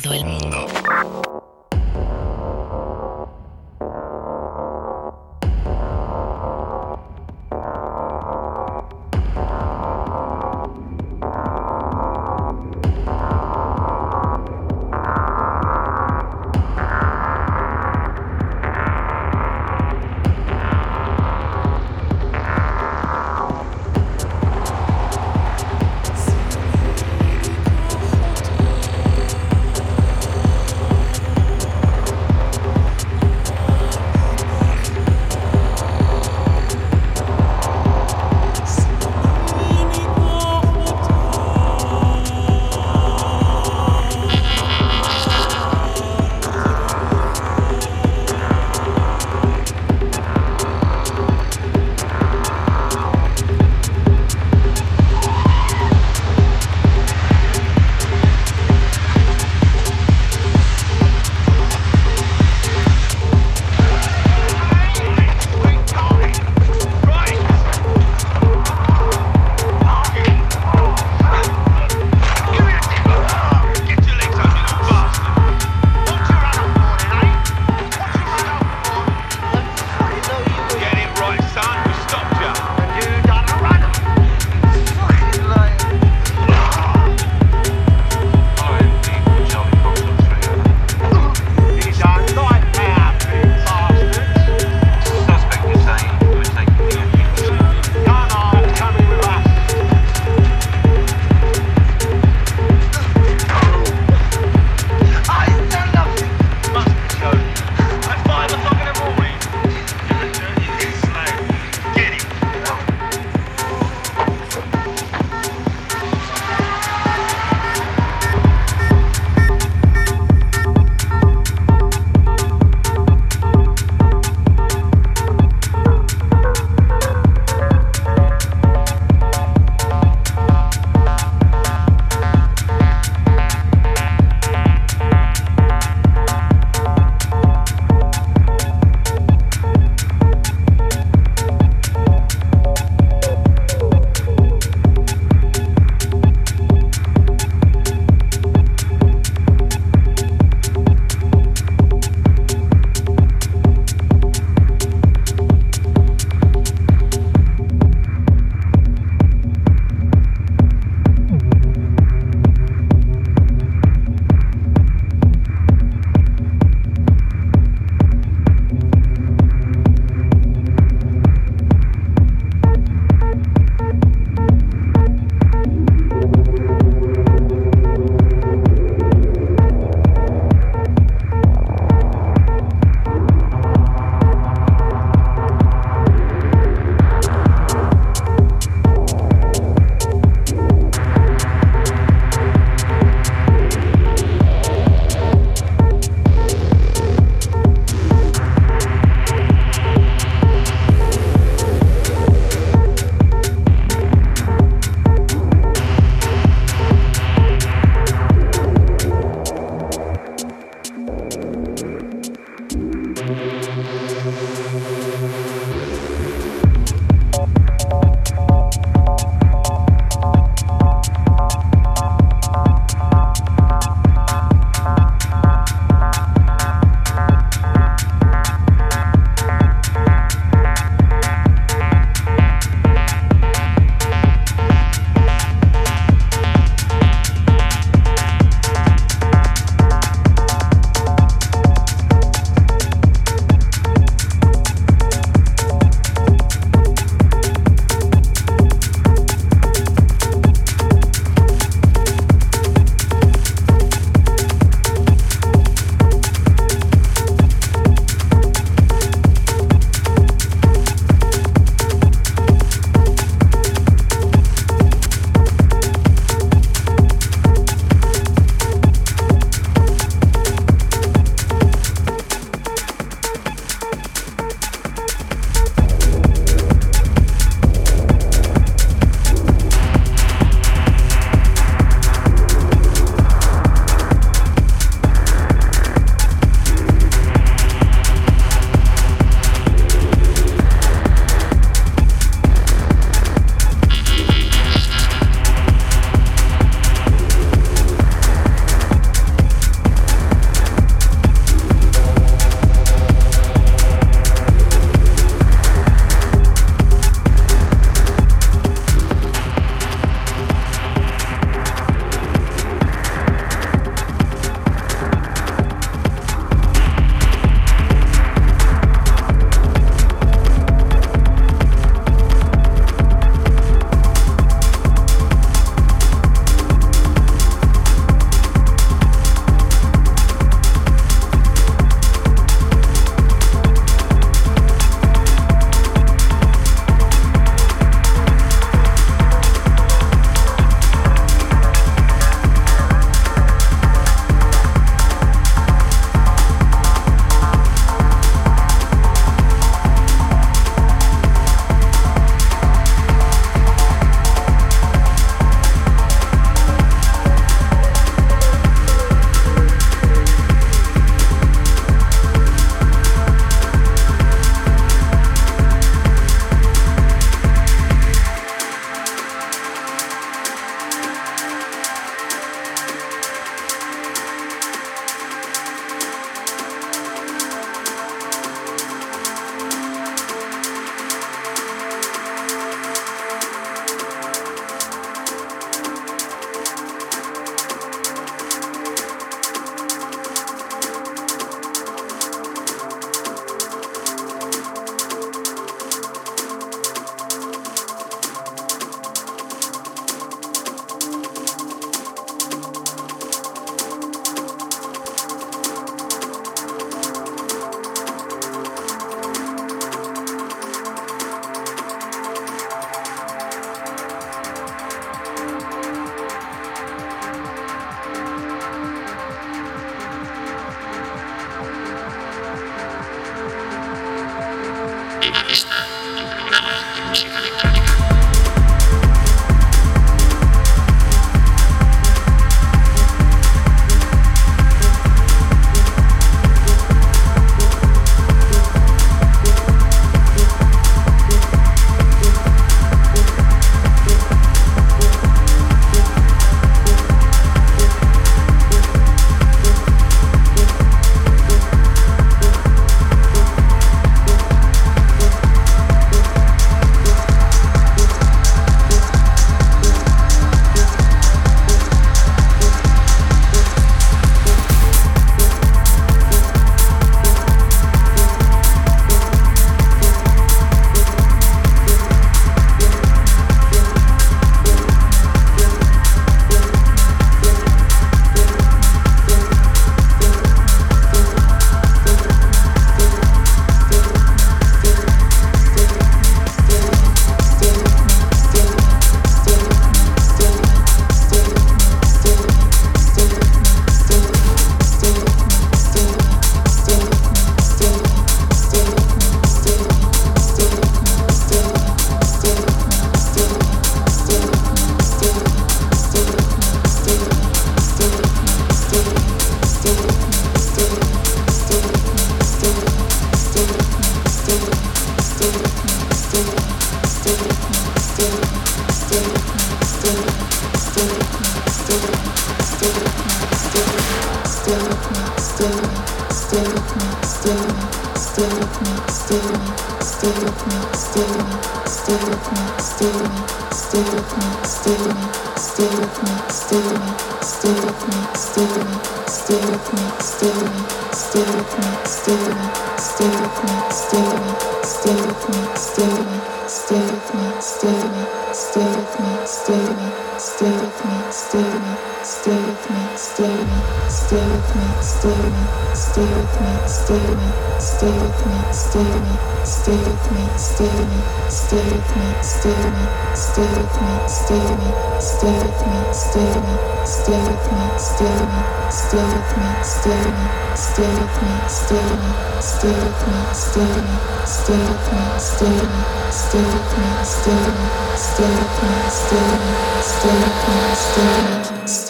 todo el mundo.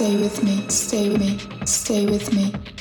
stay with me, stay with me, stay with me.